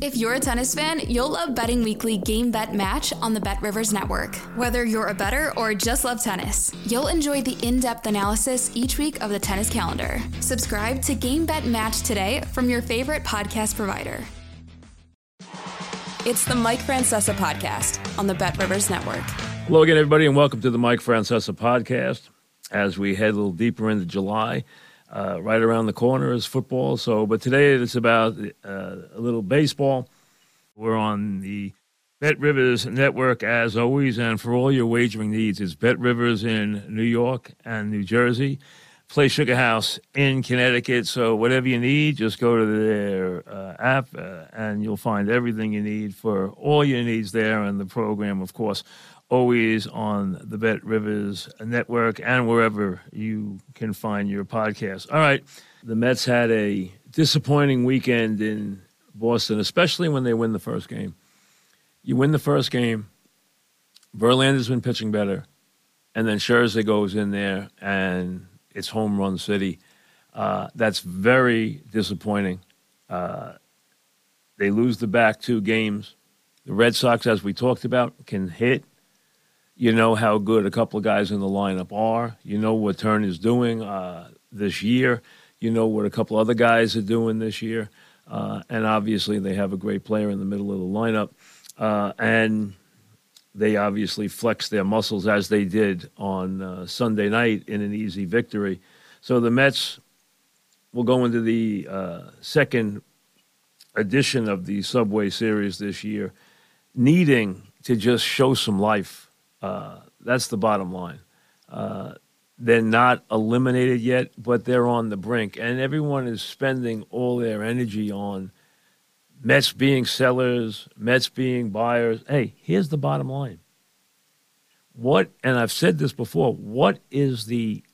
If you're a tennis fan, you'll love Betting Weekly Game Bet Match on the Bet Rivers Network. Whether you're a better or just love tennis, you'll enjoy the in depth analysis each week of the tennis calendar. Subscribe to Game Bet Match today from your favorite podcast provider. It's the Mike Francesa podcast on the Bet Rivers Network. Hello again, everybody, and welcome to the Mike Francesa podcast. As we head a little deeper into July, uh, right around the corner is football. So, but today it's about uh, a little baseball. We're on the Bet Rivers network as always, and for all your wagering needs, it's Bet Rivers in New York and New Jersey. Play Sugar House in Connecticut. So whatever you need, just go to their uh, app, uh, and you'll find everything you need for all your needs there. And the program, of course, always on the Bet Rivers network and wherever you can find your podcast. All right. The Mets had a disappointing weekend in Boston, especially when they win the first game. You win the first game, Verlander's been pitching better, and then Scherzer goes in there and it's home run city. Uh, that's very disappointing. Uh, they lose the back two games. The Red Sox, as we talked about, can hit you know how good a couple of guys in the lineup are. You know what Turn is doing uh, this year. You know what a couple other guys are doing this year. Uh, and obviously, they have a great player in the middle of the lineup. Uh, and they obviously flexed their muscles as they did on uh, Sunday night in an easy victory. So the Mets will go into the uh, second edition of the Subway Series this year, needing to just show some life uh, that's the bottom line. Uh, they're not eliminated yet, but they're on the brink, and everyone is spending all their energy on Mets being sellers, Mets being buyers. Hey, here's the bottom line. What, and I've said this before, what is the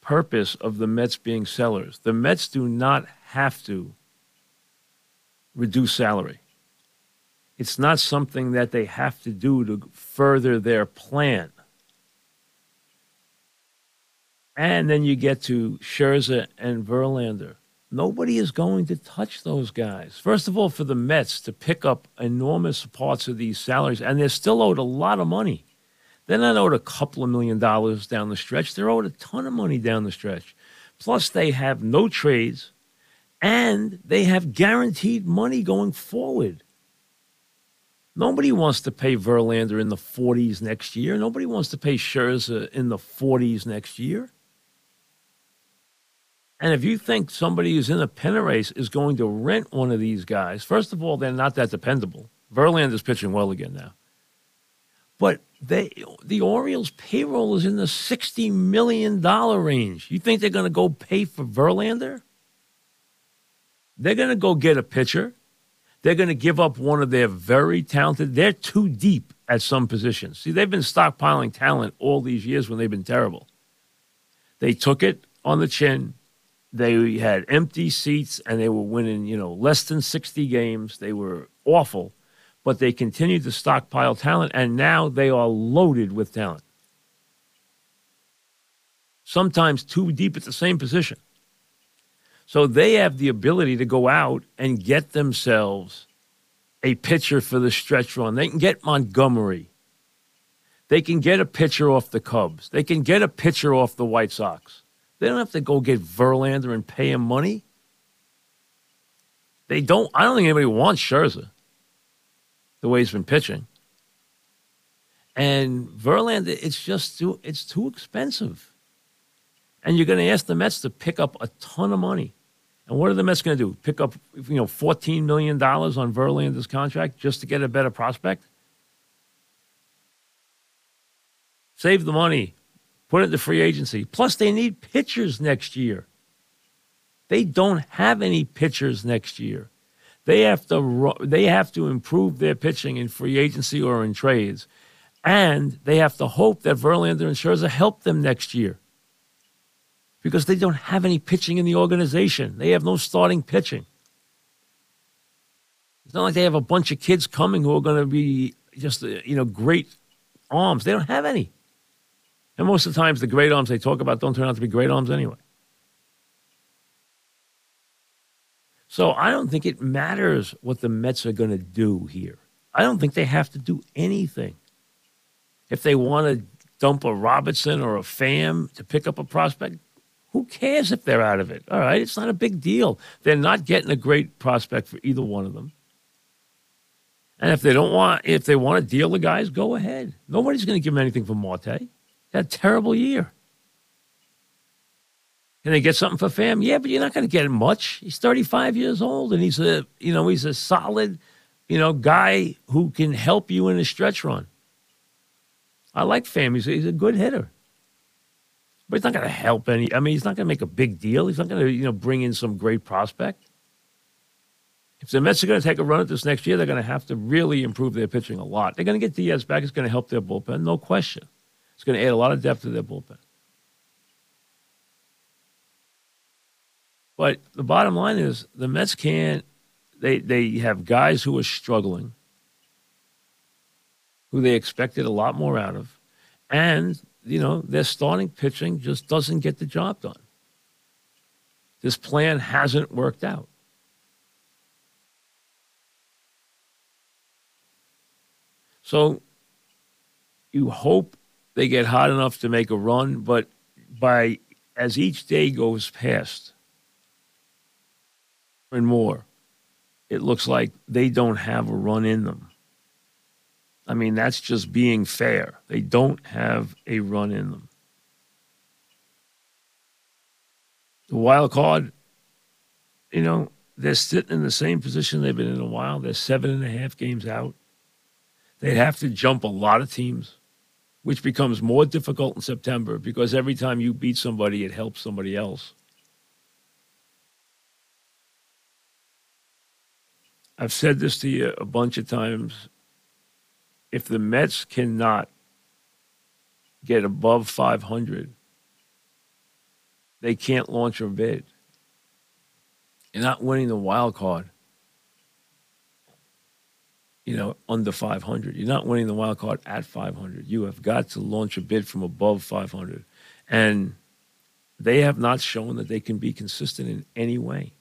purpose of the Mets being sellers? The Mets do not have to reduce salary. It's not something that they have to do to further their plan. And then you get to Scherzer and Verlander. Nobody is going to touch those guys. First of all, for the Mets to pick up enormous parts of these salaries, and they're still owed a lot of money. They're not owed a couple of million dollars down the stretch. They're owed a ton of money down the stretch. Plus, they have no trades, and they have guaranteed money going forward. Nobody wants to pay Verlander in the 40s next year. Nobody wants to pay Scherzer in the 40s next year. And if you think somebody who's in a pennant race is going to rent one of these guys, first of all, they're not that dependable. Verlander's pitching well again now. But they, the Orioles' payroll is in the $60 million range. You think they're going to go pay for Verlander? They're going to go get a pitcher they're going to give up one of their very talented. They're too deep at some positions. See, they've been stockpiling talent all these years when they've been terrible. They took it on the chin. They had empty seats and they were winning, you know, less than 60 games. They were awful, but they continued to stockpile talent and now they are loaded with talent. Sometimes too deep at the same position. So they have the ability to go out and get themselves a pitcher for the stretch run. They can get Montgomery. They can get a pitcher off the Cubs. They can get a pitcher off the White Sox. They don't have to go get Verlander and pay him money. They don't. I don't think anybody wants Scherzer the way he's been pitching. And Verlander, it's just too, it's too expensive. And you're going to ask the Mets to pick up a ton of money. And what are the Mets going to do? Pick up, you know, $14 million on Verlander's contract just to get a better prospect? Save the money. Put it the free agency. Plus, they need pitchers next year. They don't have any pitchers next year. They have to they have to improve their pitching in free agency or in trades. And they have to hope that Verlander and Scherzer help them next year because they don't have any pitching in the organization. They have no starting pitching. It's not like they have a bunch of kids coming who are going to be just, you know, great arms. They don't have any. And most of the times, the great arms they talk about don't turn out to be great arms anyway. So I don't think it matters what the Mets are going to do here. I don't think they have to do anything. If they want to dump a Robertson or a Pham to pick up a prospect, who cares if they're out of it? All right, it's not a big deal. They're not getting a great prospect for either one of them. And if they don't want, if they want to deal the guys, go ahead. Nobody's going to give them anything for Marte. That terrible year. Can they get something for Pham? Yeah, but you're not going to get much. He's 35 years old, and he's a, you know, he's a solid, you know, guy who can help you in a stretch run. I like Pham. He's a, he's a good hitter. But he's not going to help any. I mean, he's not going to make a big deal. He's not going to, you know, bring in some great prospect. If the Mets are going to take a run at this next year, they're going to have to really improve their pitching a lot. They're going to get Diaz back. It's going to help their bullpen, no question. It's going to add a lot of depth to their bullpen. But the bottom line is the Mets can't. They they have guys who are struggling, who they expected a lot more out of, and you know, their starting pitching just doesn't get the job done. This plan hasn't worked out. So you hope they get hot enough to make a run, but by as each day goes past and more, it looks like they don't have a run in them. I mean, that's just being fair. They don't have a run in them. The wild card, you know, they're sitting in the same position they've been in a while. They're seven and a half games out. They'd have to jump a lot of teams, which becomes more difficult in September because every time you beat somebody, it helps somebody else. I've said this to you a bunch of times if the Mets cannot get above 500, they can't launch a bid. You're not winning the wild card. You know, under 500. You're not winning the wild card at 500. You have got to launch a bid from above 500. And they have not shown that they can be consistent in any way.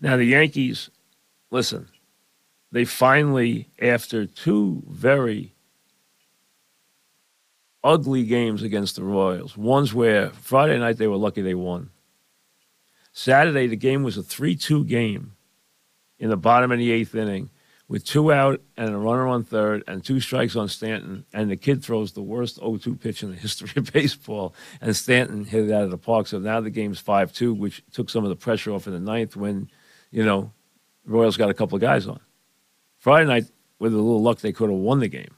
Now, the Yankees, listen, they finally, after two very ugly games against the Royals, ones where Friday night they were lucky they won. Saturday, the game was a 3 2 game in the bottom of the eighth inning with two out and a runner on third and two strikes on Stanton. And the kid throws the worst 0 2 pitch in the history of baseball. And Stanton hit it out of the park. So now the game's 5 2, which took some of the pressure off in the ninth when, you know, Royals got a couple of guys on. Friday night, with a little luck, they could have won the game.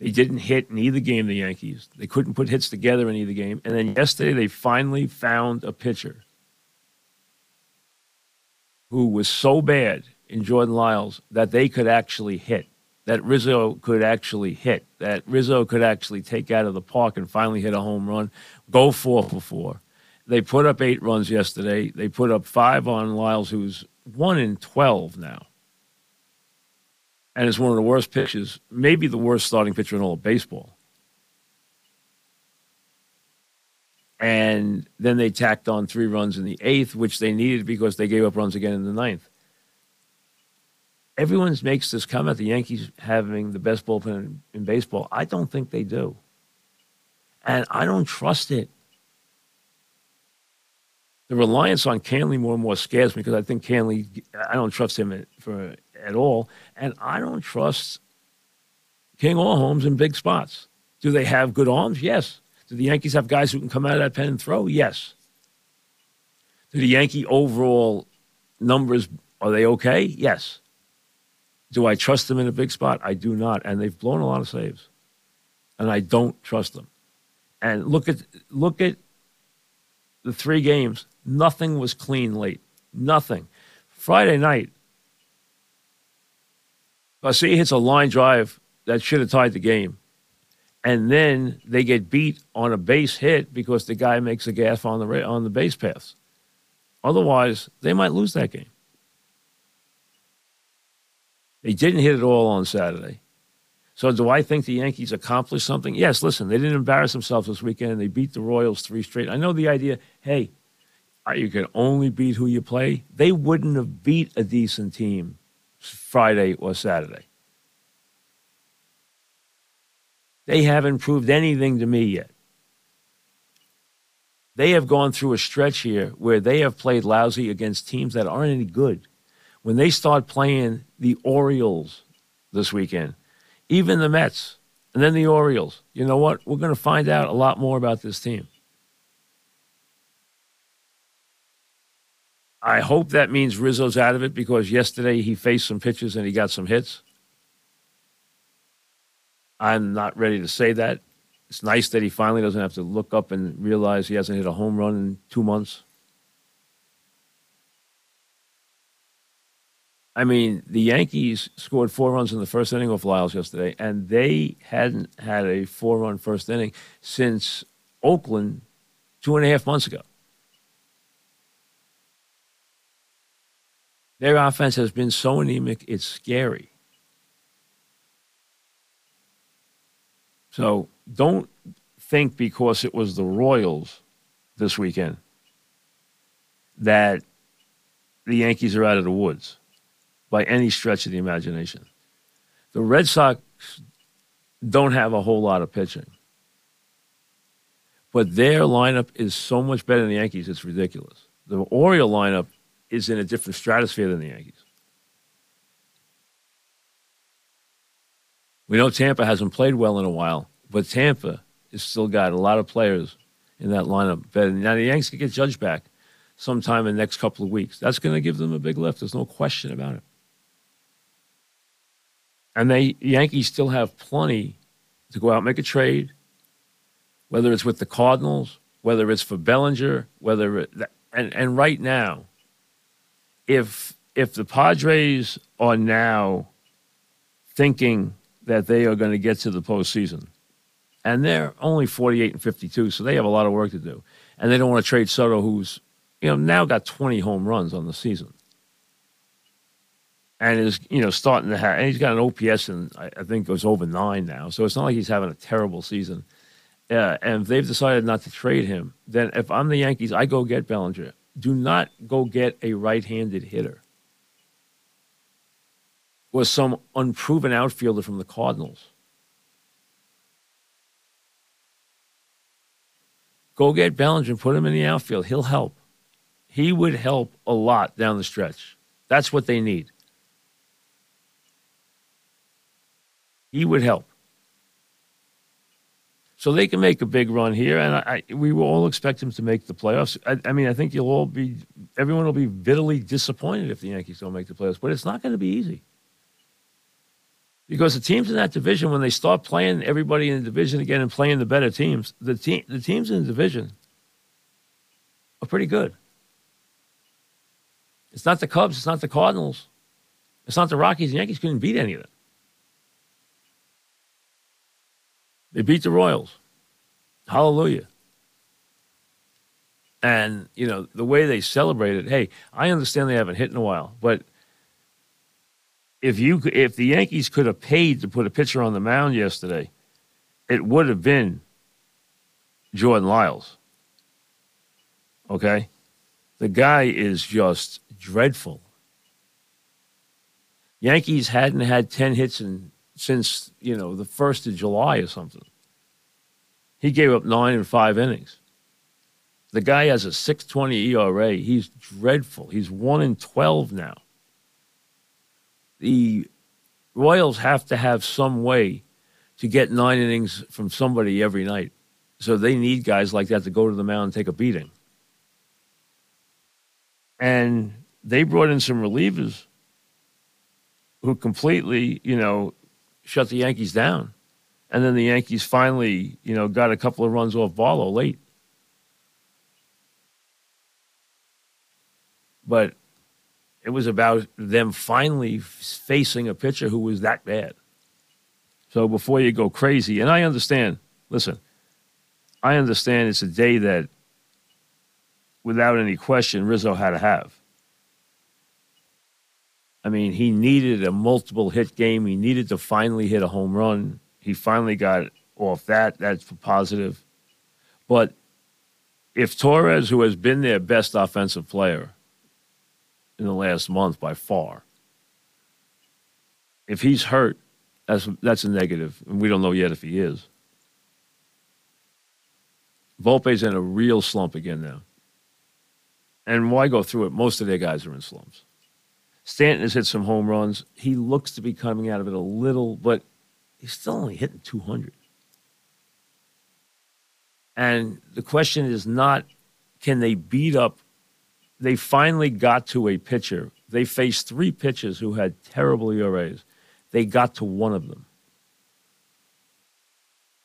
They didn't hit in either game, the Yankees. They couldn't put hits together in either game. And then yesterday, they finally found a pitcher who was so bad in Jordan Lyles that they could actually hit, that Rizzo could actually hit, that Rizzo could actually take out of the park and finally hit a home run, go four for four. They put up eight runs yesterday. They put up five on Lyles, who's one in 12 now. And it's one of the worst pitches, maybe the worst starting pitcher in all of baseball. And then they tacked on three runs in the eighth, which they needed because they gave up runs again in the ninth. Everyone makes this comment the Yankees having the best bullpen in, baseball. I don't think they do. And I don't trust it the reliance on Kahnle more and more scares me because I think Kahnle, I don't trust him for at all, and I don't trust King or Holmes in big spots. Do they have good arms? Yes. Do the Yankees have guys who can come out of that pen and throw? Yes. Do the Yankee overall numbers are they okay? Yes. Do I trust them in a big spot? I do not, and they've blown a lot of saves, and I don't trust them. And look at look at the three games. Nothing was clean late. Nothing. Friday night, Garcia hits a line drive that should have tied the game. And then they get beat on a base hit because the guy makes a gaff on the on the base paths. Otherwise, they might lose that game. They didn't hit it all on Saturday. So do I think the Yankees accomplished something? Yes, listen, they didn't embarrass themselves this weekend. and They beat the Royals three straight. I know the idea, hey, uh, you can only beat who you play. They wouldn't have beat a decent team Friday or Saturday. They haven't proved anything to me yet. They have gone through a stretch here where they have played lousy against teams that aren't any good. When they start playing the Orioles this weekend, even the Mets, and then the Orioles, you know what? We're going to find out a lot more about this team. I hope that means Rizzo's out of it because yesterday he faced some pitches and he got some hits. I'm not ready to say that. It's nice that he finally doesn't have to look up and realize he hasn't hit a home run in two months. I mean, the Yankees scored four runs in the first inning of Lyles yesterday, and they hadn't had a four run first inning since Oakland two and a half months ago. Their offense has been so anemic, it's scary. So don't think because it was the Royals this weekend that the Yankees are out of the woods by any stretch of the imagination. The Red Sox don't have a whole lot of pitching. But their lineup is so much better than the Yankees, it's ridiculous. The Oriole lineup is in a different stratosphere than the Yankees. We know Tampa hasn't played well in a while, but Tampa has still got a lot of players in that lineup. Now the Yankees can get Judge back sometime in the next couple of weeks. That's going to give them a big lift. There's no question about it. And they Yankees still have plenty to go out and make a trade, whether it's with the Cardinals, whether it's for Bellinger, whether it, and and right now, if if the Padres are now thinking that they are going to get to the postseason. And they're only 48 and 52, so they have a lot of work to do. And they don't want to trade Soto, who's you know now got 20 home runs on the season, and is you know starting to have. And he's got an OPS and I, I think goes over nine now, so it's not like he's having a terrible season. Uh, and if they've decided not to trade him, then if I'm the Yankees, I go get Bellinger. Do not go get a right-handed hitter was some unproven outfielder from the Cardinals. Go get Bellinger and put him in the outfield. He'll help. He would help a lot down the stretch. That's what they need. He would help. So they can make a big run here, and I, we will all expect them to make the playoffs. I, I, mean, I think you'll all be, everyone will be bitterly disappointed if the Yankees don't make the playoffs, but it's not going to be easy. Because the teams in that division, when they start playing everybody in the division again and playing the better teams, the team the teams in the division are pretty good. It's not the Cubs, it's not the Cardinals, it's not the Rockies. The Yankees couldn't beat any of them. They beat the Royals. Hallelujah. And, you know, the way they celebrated, hey, I understand they haven't hit in a while, but – if you if the Yankees could have paid to put a pitcher on the mound yesterday, it would have been Jordan Lyles. Okay? The guy is just dreadful. Yankees hadn't had 10 hits in, since, you know, the 1st of July or something. He gave up 9 in 5 innings. The guy has a 620 ERA. He's dreadful. He's 1 in 12 now the Royals have to have some way to get nine innings from somebody every night. So they need guys like that to go to the mound and take a beating. And they brought in some relievers who completely, you know, shut the Yankees down. And then the Yankees finally, you know, got a couple of runs off Barlow late. But it was about them finally facing a pitcher who was that bad. So before you go crazy, and I understand, listen, I understand it's a day that, without any question, Rizzo had to have. I mean, he needed a multiple hit game. He needed to finally hit a home run. He finally got off that. That's positive. But if Torres, who has been their best offensive player in the last month by far, if he's hurt, that's that's a negative, and we don't know yet if he is. Volpe's in a real slump again now. And why go through it? Most of their guys are in slumps. Stanton has hit some home runs. He looks to be coming out of it a little, but he's still only hitting 200. And the question is not can they beat up? They finally got to a pitcher. They faced three pitchers who had terrible ERAs. They got to one of them.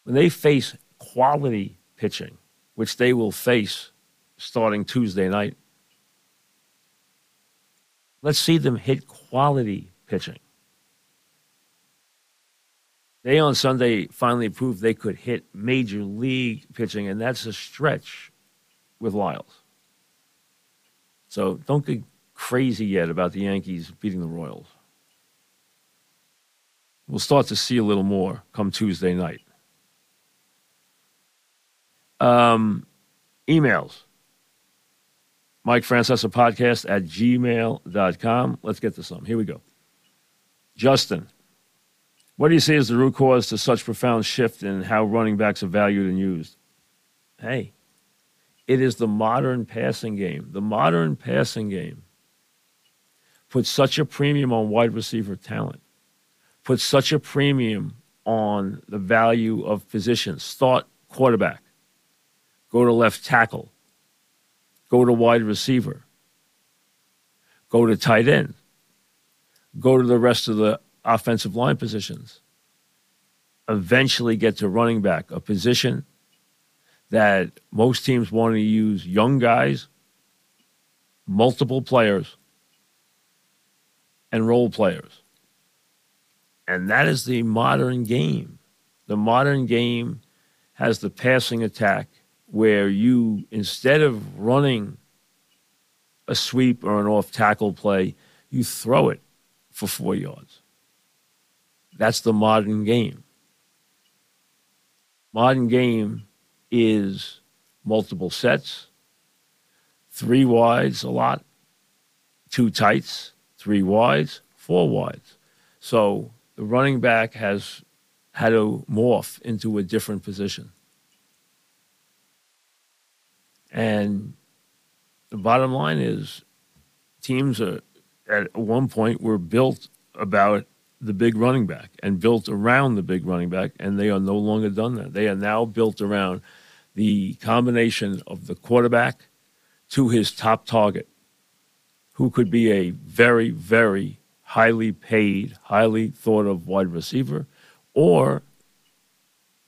When they face quality pitching, which they will face starting Tuesday night, Let's see them hit quality pitching. They on Sunday finally proved they could hit major league pitching, and that's a stretch with Lyles. So don't get crazy yet about the Yankees beating the Royals. We'll start to see a little more come Tuesday night. Um, emails. Mike Francesa podcast at gmail.com. Let's get to some. Here we go. Justin, what do you see as the root cause to such profound shift in how running backs are valued and used? Hey, it is the modern passing game. The modern passing game puts such a premium on wide receiver talent, puts such a premium on the value of positions. Start quarterback, go to left tackle, go to wide receiver, go to tight end, go to the rest of the offensive line positions, eventually get to running back, a position that most teams want to use young guys, multiple players, and role players. And that is the modern game. The modern game has the passing attack where you, instead of running a sweep or an off tackle play, you throw it for four yards. That's the modern game. Modern game is multiple sets, three wides a lot, two tights, three wides, four wides. So the running back has had to morph into a different position. And the bottom line is teams are, at one point were built about the big running back and built around the big running back, and they are no longer done that. They are now built around the combination of the quarterback to his top target, who could be a very, very highly paid, highly thought of wide receiver, or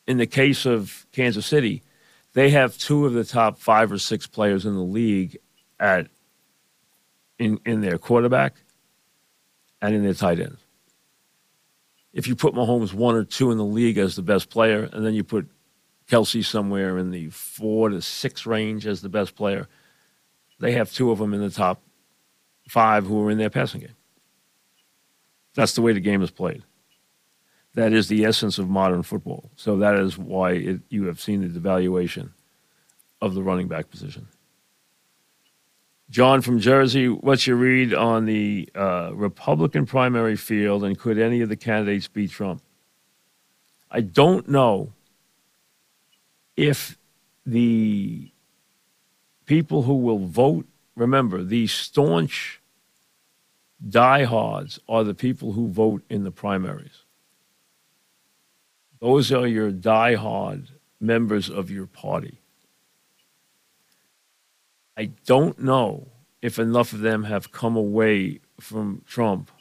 in the case of Kansas City, they have two of the top five or six players in the league at in in their quarterback and in their tight end. If you put Mahomes one or two in the league as the best player, and then you put Kelce somewhere in the four to six range as the best player, they have two of them in the top five who are in their passing game. That's the way the game is played that is the essence of modern football. So that is why it, you have seen the devaluation of the running back position. John from Jersey, what's your read on the uh, Republican primary field, and could any of the candidates beat Trump? I don't know if the people who will vote, remember, the staunch diehards are the people who vote in the primaries. Those are your die-hard members of your party. I don't know if enough of them have come away from Trump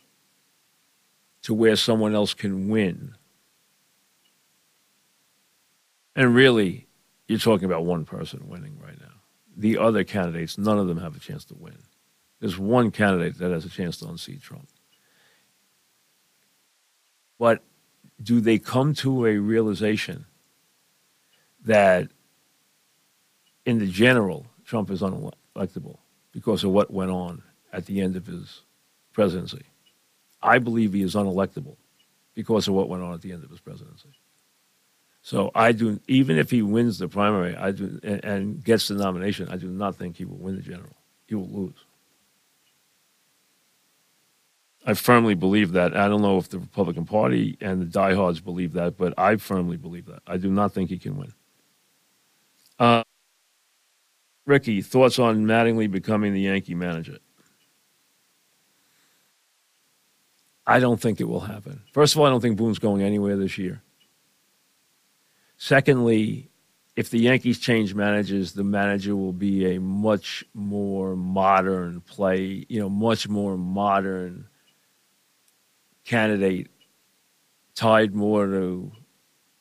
to where someone else can win. And really, you're talking about one person winning right now. The other candidates, none of them have a chance to win. There's one candidate that has a chance to unseat Trump. But do they come to a realization that, in the general, Trump is unelectable because of what went on at the end of his presidency? I believe he is unelectable because of what went on at the end of his presidency. So I do, even if he wins the primary, I do, and, and gets the nomination, I do not think he will win the general. He will lose. I firmly believe that. I don't know if the Republican Party and the diehards believe that, but I firmly believe that. I do not think he can win. Uh, Ricky, thoughts on Mattingly becoming the Yankee manager? I don't think it will happen. First of all, I don't think Boone's going anywhere this year. Secondly, if the Yankees change managers, the manager will be a much more modern play, you know, much more modern candidate tied more to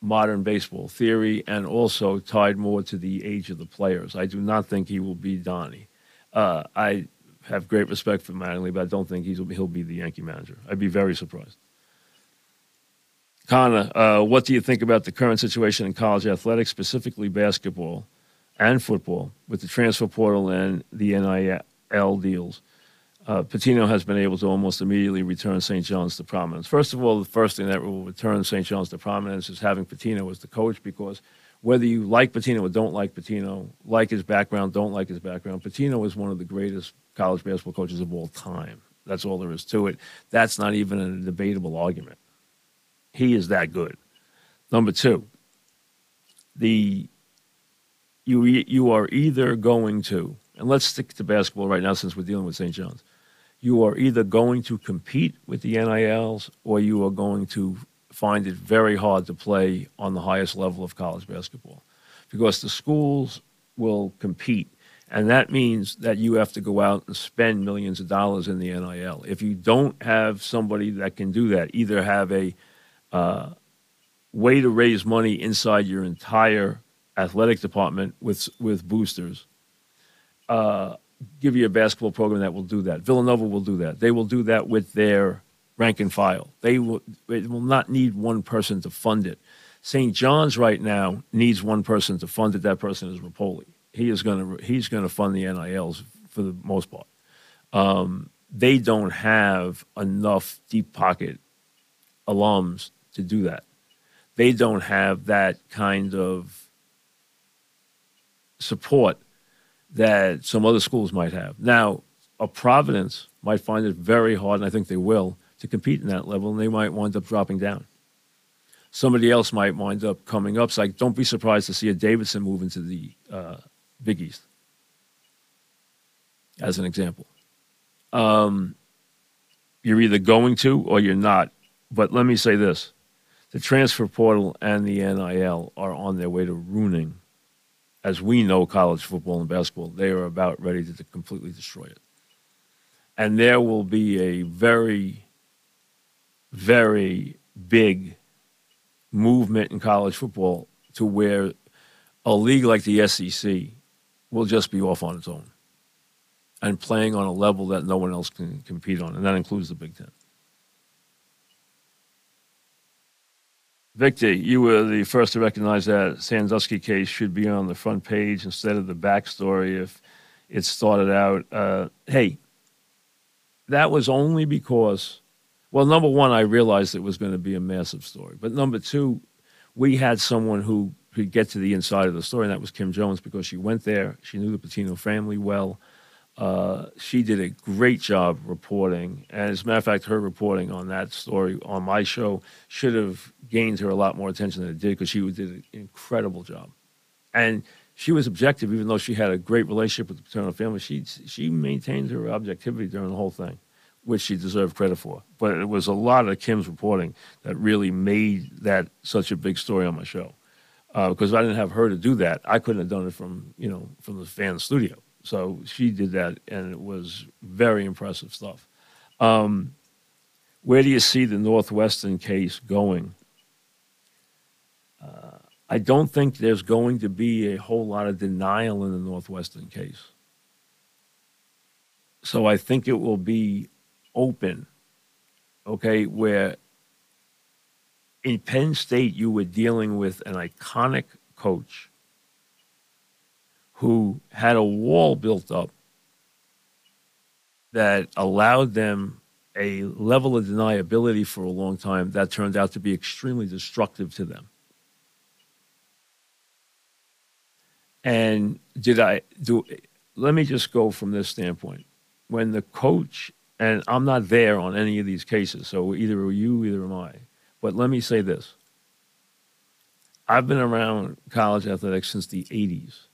modern baseball theory and also tied more to the age of the players. I do not think he will be Donnie. Uh, I have great respect for Mattingly, but I don't think he'll be the Yankee manager. I'd be very surprised. Connor, uh, what do you think about the current situation in college athletics, specifically basketball and football, with the transfer portal and the NIL deals? uh, Pitino has been able to almost immediately return St. John's to prominence. First of all, the first thing that will return St. John's to prominence is having Pitino as the coach because whether you like Pitino or don't like Pitino, like his background, don't like his background, Pitino is one of the greatest college basketball coaches of all time. That's all there is to it. That's not even a debatable argument. He is that good. Number two, the you you are either going to, and let's stick to basketball right now since we're dealing with St. John's you are either going to compete with the NILs or you are going to find it very hard to play on the highest level of college basketball because the schools will compete. And that means that you have to go out and spend millions of dollars in the NIL. If you don't have somebody that can do that, either have a uh, way to raise money inside your entire athletic department with with boosters, uh, give you a basketball program that will do that. Villanova will do that. They will do that with their rank and file. They will, it will not need one person to fund it. St. John's right now needs one person to fund it. That person is Repole. He is going to he's going to fund the NILs for the most part. Um, they don't have enough deep pocket alums to do that. They don't have that kind of support that some other schools might have. Now, a Providence might find it very hard, and I think they will, to compete in that level, and they might wind up dropping down. Somebody else might wind up coming up. So, don't be surprised to see a Davidson move into the uh, Big East, as an example. Um, you're either going to or you're not. But let me say this the transfer portal and the NIL are on their way to ruining as we know college football and basketball, they are about ready to completely destroy it. And there will be a very, very big movement in college football to where a league like the SEC will just be off on its own and playing on a level that no one else can compete on, and that includes the Big Ten. Victor, you were the first to recognize that Sandusky case should be on the front page instead of the backstory if it started out. Uh, hey, that was only because, well, number one, I realized it was going to be a massive story. But number two, we had someone who could get to the inside of the story, and that was Kim Jones because she went there. She knew the Paterno family well. Uh, she did a great job reporting. And as a matter of fact, her reporting on that story on my show should have gained her a lot more attention than it did because she did an incredible job. And she was objective, even though she had a great relationship with the Paterno family. She, she maintained her objectivity during the whole thing, which she deserved credit for. But it was a lot of Kim's reporting that really made that such a big story on my show. Because uh, I didn't have her to do that, I couldn't have done it from you know from the fan studio. So she did that, and it was very impressive stuff. Um, where do you see the Northwestern case going? Uh, I don't think there's going to be a whole lot of denial in the Northwestern case. So I think it will be open, okay, where in Penn State you were dealing with an iconic coach who had a wall built up that allowed them a level of deniability for a long time that turned out to be extremely destructive to them. And did I do? Let me just go from this standpoint. When the coach, and I'm not there on any of these cases, so either are you, either am I. But let me say this I've been around college athletics since the 80s.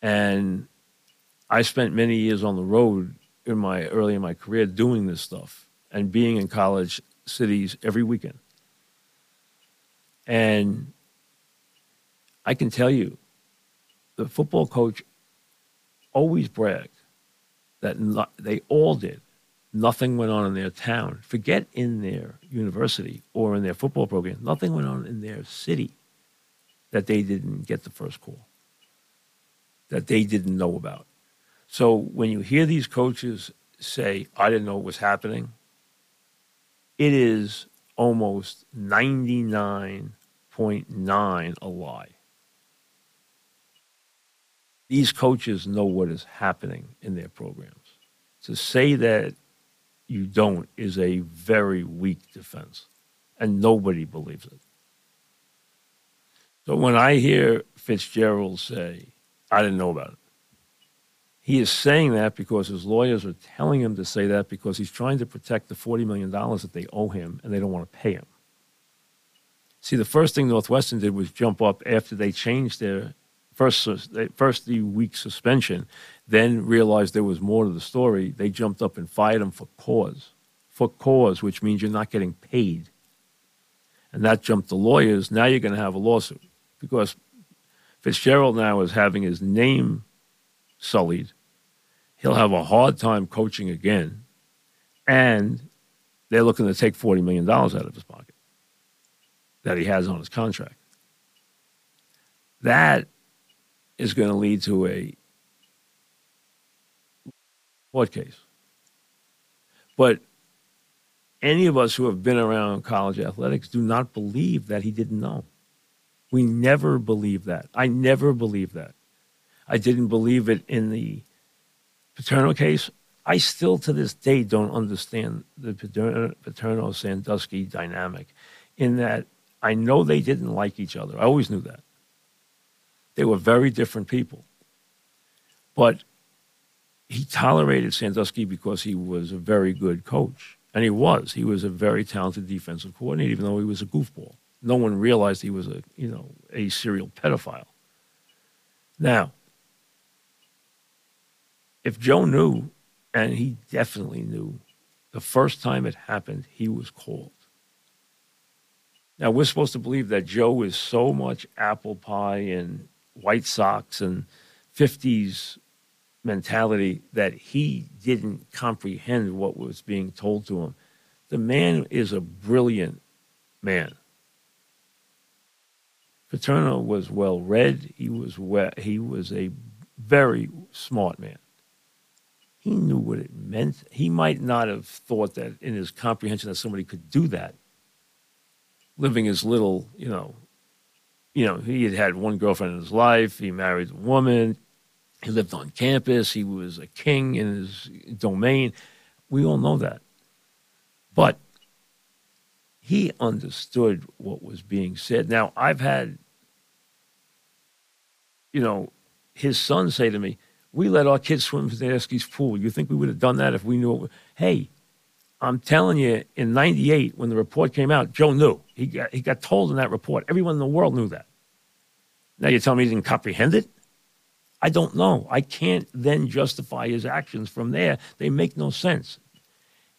And I spent many years on the road in my early in my career doing this stuff and being in college cities every weekend. And I can tell you, the football coach always bragged that not, they all did. Nothing went on in their town. Forget in their university or in their football program. Nothing went on in their city that they didn't get the first call, that they didn't know about. So when you hear these coaches say, I didn't know what was happening, it is almost 99.9 a lie. These coaches know what is happening in their programs. To say that you don't is a very weak defense, and nobody believes it. So when I hear Fitzgerald say, I didn't know about it, he is saying that because his lawyers are telling him to say that because he's trying to protect the $40 million that they owe him and they don't want to pay him. See, the first thing Northwestern did was jump up after they changed their first first the week suspension, then realized there was more to the story. They jumped up and fired him for cause, for cause, which means you're not getting paid, and that jumped the lawyers. Now you're going to have a lawsuit because Fitzgerald now is having his name sullied. He'll have a hard time coaching again, and they're looking to take forty million dollars out of his pocket that he has on his contract. That is going to lead to a court case. But any of us who have been around college athletics do not believe that he didn't know. We never believe that. I never believed that. I didn't believe it in the Paterno case. I still to this day don't understand the Paterno Sandusky dynamic in that I know they didn't like each other. I always knew that. They were very different people. But he tolerated Sandusky because he was a very good coach. And he was. He was a very talented defensive coordinator, even though he was a goofball. No one realized he was a, you know, a serial pedophile. Now, if Joe knew, and he definitely knew, the first time it happened, he was called. Now, we're supposed to believe that Joe is so much apple pie and White Sox and 50s mentality that he didn't comprehend what was being told to him. The man is a brilliant man. Paterno was well read. He was well, he was a very smart man. He knew what it meant. He might not have thought that in his comprehension that somebody could do that, living his little, you know, you know, he had had one girlfriend in his life. He married a woman. He lived on campus. He was a king in his domain. We all know that. But he understood what was being said. Now, I've had, you know, his son say to me, We let our kids swim in Sandusky's pool. You think we would have done that if we knew it? Hey, I'm telling you, in '98, when the report came out, Joe knew. He got, he got told in that report. Everyone in the world knew that. Now you're telling me he didn't comprehend it? I don't know. I can't then justify his actions from there. They make no sense.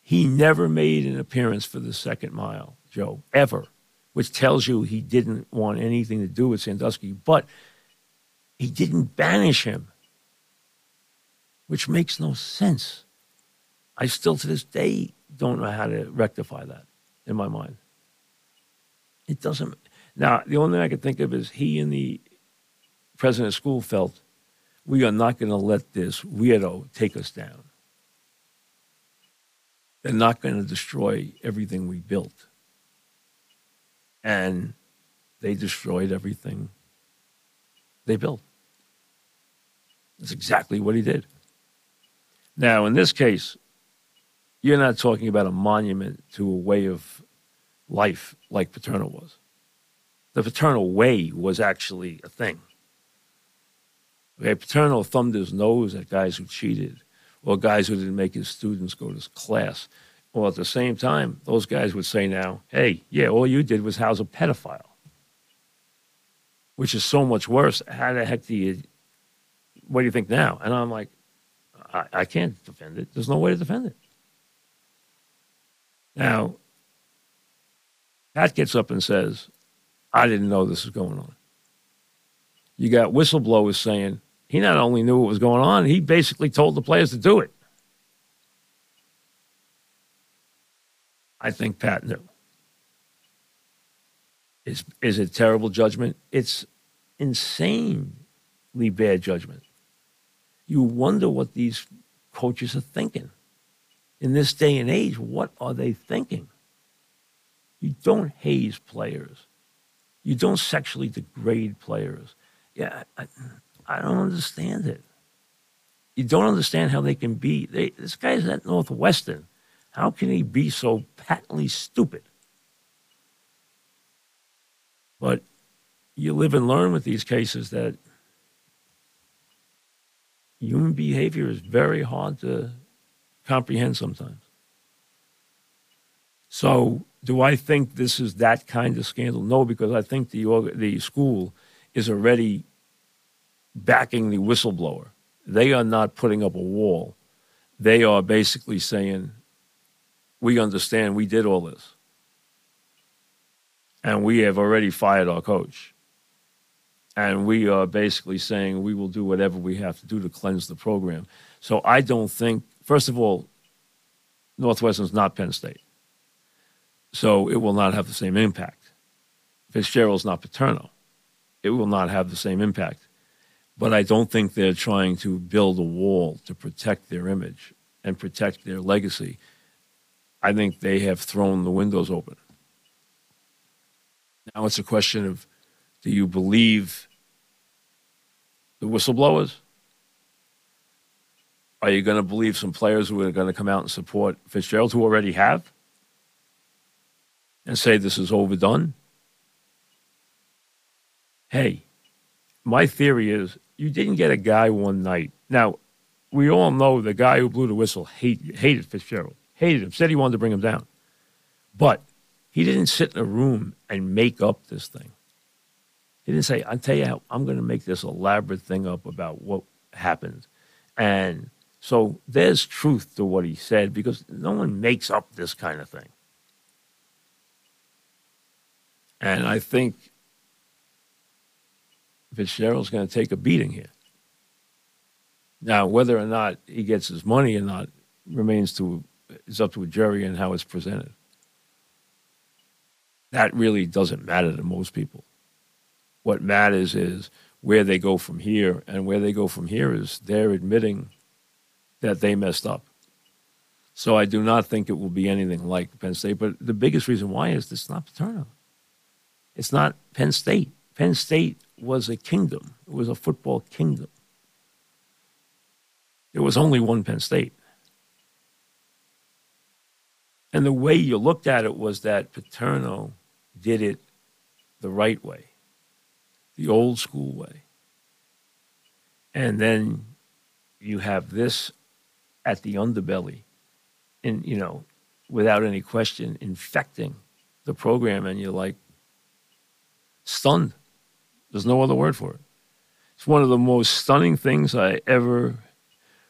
He never made an appearance for the second mile, Joe, ever, which tells you he didn't want anything to do with Sandusky, but he didn't banish him, which makes no sense. I still to this day don't know how to rectify that in my mind. It doesn't. Now, the only thing I can think of is he and the president of school felt We are not going to let this weirdo take us down. They're not going to destroy everything we built. And they destroyed everything they built. That's exactly what he did. Now, in this case, you're not talking about a monument to a way of life like Paterno was. The Paterno way was actually a thing. Okay, Paterno thumbed his nose at guys who cheated or guys who didn't make his students go to class. Well, at the same time, those guys would say now, hey, yeah, all you did was house a pedophile, which is so much worse. How the heck do you, what do you think now? And I'm like, I, I can't defend it. There's no way to defend it. Now, Pat gets up and says, I didn't know this was going on. You got whistleblowers saying he not only knew what was going on, he basically told the players to do it. I think Pat knew. Is, is it terrible judgment? It's insanely bad judgment. You wonder what these coaches are thinking. In this day and age, what are they thinking? You don't haze players. You don't sexually degrade players. Yeah, I, I don't understand it. You don't understand how they can be. They, this guy's at Northwestern. How can he be so patently stupid? But you live and learn with these cases that human behavior is very hard to comprehend sometimes. So, do I think this is that kind of scandal? No, because I think the the school is already backing the whistleblower. They are not putting up a wall. They are basically saying, "We understand. We did all this, and we have already fired our coach." And we are basically saying we will do whatever we have to do to cleanse the program. So I don't think, first of all, Northwestern's not Penn State so it will not have the same impact. Fitzgerald's not Paterno. It will not have the same impact. But I don't think they're trying to build a wall to protect their image and protect their legacy. I think they have thrown the windows open. Now it's a question of do you believe the whistleblowers? Are you going to believe some players who are going to come out and support Fitzgerald, who already have? and say this is overdone? Hey, my theory is you didn't get a guy one night. Now, we all know the guy who blew the whistle hate, hated Fitzgerald, hated him, said he wanted to bring him down. But he didn't sit in a room and make up this thing. He didn't say, I'll tell you how, I'm going to make this elaborate thing up about what happened. And so there's truth to what he said because no one makes up this kind of thing. And I think Fitzgerald's going to take a beating here. Now, whether or not he gets his money or not remains to is up to a jury and how it's presented. That really doesn't matter to most people. What matters is where they go from here, and where they go from here is they're admitting that they messed up. So I do not think it will be anything like Penn State. But the biggest reason why is it's not Paterno. It's not Penn State. Penn State was a kingdom, it was a football kingdom. There was only one Penn State. And the way you looked at it was that Paterno did it the right way, the old school way. And then you have this at the underbelly, and you know, without any question, infecting the program. And you're like, stunned. There's no other word for it. It's one of the most stunning things I ever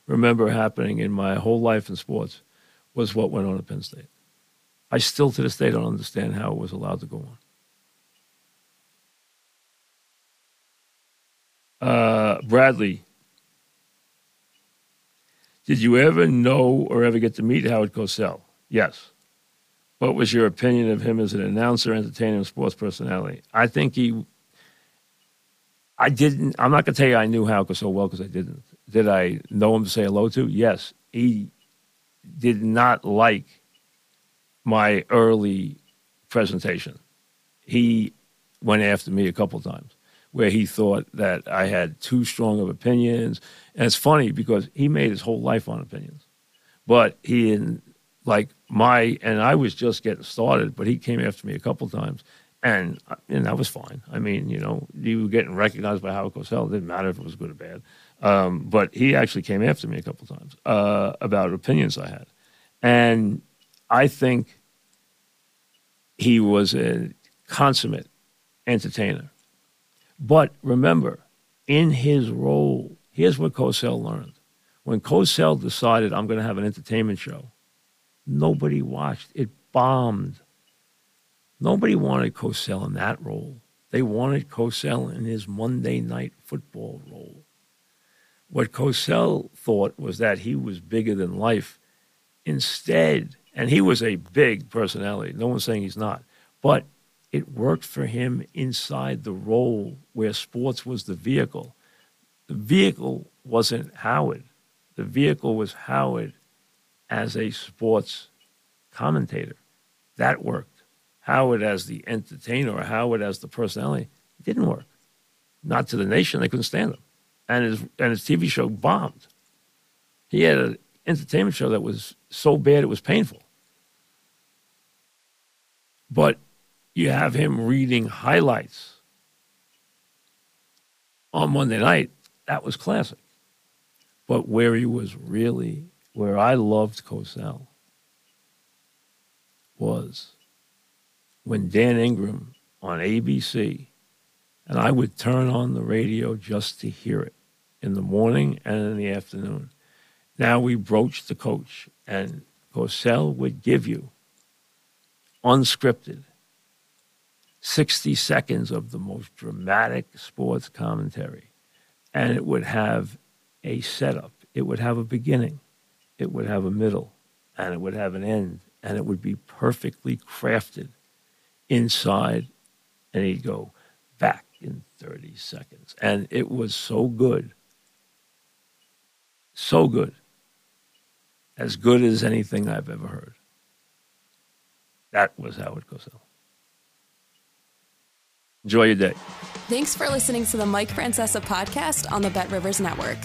remember happening in my whole life in sports was what went on at Penn State. I still to this day don't understand how it was allowed to go on. Uh, Bradley, did you ever know or ever get to meet Howard Cosell? Yes. What was your opinion of him as an announcer, entertainer, and sports personality? I think he, I didn't. I'm not going to tell you I knew Hal so well because I didn't. Did I know him to say hello to? Yes. He did not like my early presentation. He went after me a couple times where he thought that I had too strong of opinions. And it's funny because he made his whole life on opinions. But he didn't like my, and I was just getting started, but he came after me a couple times. And, and that was fine. I mean, you know, you were getting recognized by Howard Cosell. It didn't matter if it was good or bad. Um, but he actually came after me a couple times uh, about opinions I had. And I think he was a consummate entertainer. But remember, in his role, here's what Cosell learned. When Cosell decided, I'm going to have an entertainment show, nobody watched. It bombed. Nobody wanted Cosell in that role. They wanted Cosell in his Monday night football role. What Cosell thought was that he was bigger than life. Instead, and he was a big personality, no one's saying he's not, but it worked for him inside the role where sports was the vehicle. The vehicle wasn't Howard, the vehicle was Howard as a sports commentator. That worked. Howard as the entertainer Howard as the personality didn't work. Not to the nation, they couldn't stand him. And his, and his TV show bombed. He had an entertainment show that was so bad it was painful. But you have him reading highlights on Monday night. That was classic. But where he was really, where I loved Cosell was when Dan Ingram on ABC, and I would turn on the radio just to hear it in the morning and in the afternoon. Now we broached the coach, and Cosell would give you unscripted 60 seconds of the most dramatic sports commentary. And it would have a setup, it would have a beginning, it would have a middle, and it would have an end, and it would be perfectly crafted inside. And he'd go back in 30 seconds. And it was so good, so good, as good as anything I've ever heard. That was Howard Cosell. Enjoy your day. Thanks for listening to the Mike Francesa podcast on the BetRivers Network.